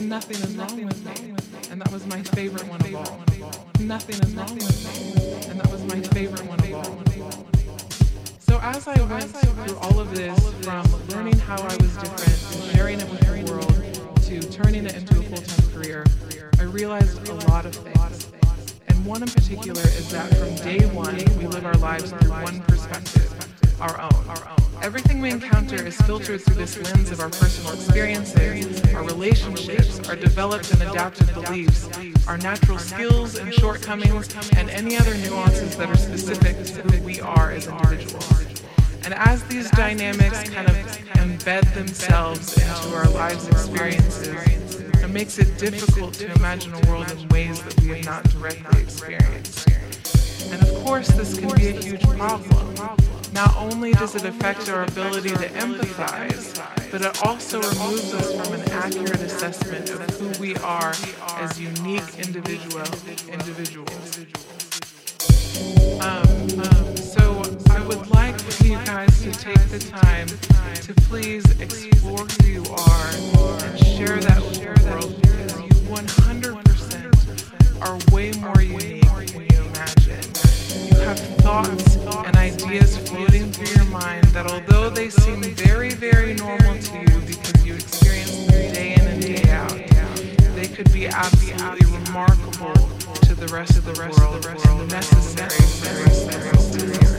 Nothing is wrong with me. And that was my favorite one of all. Nothing is wrong with me. And that was my favorite one of all. So as I went through all of this, from learning how I was different and sharing it with the world, to turning it into a full-time career, I realized a lot of things. And one in particular is that from day one, we live our lives through one perspective, our own. Everything we encounter is filtered through this lens of our personal experiences, our relationships, our developed and adapted beliefs, our natural skills and shortcomings, and any other nuances that are specific to who we are as individuals. And as these dynamics kind of embed themselves into our lives' experiences, it makes it difficult to imagine a world in ways that we have not directly experienced. And of course, this can be a huge problem. Not only does it affect our ability to empathize, but it also removes us from an accurate assessment of who we are as unique individual individuals. Um, um, so I would like for you guys to take the time to please explore who you are and share that with the world because you 100% are way more unique than you imagine. Have thoughts and ideas floating through your mind that although they seem very, very normal to you because you experience them day in and day out, they could be absolutely remarkable to the rest of the and necessary for the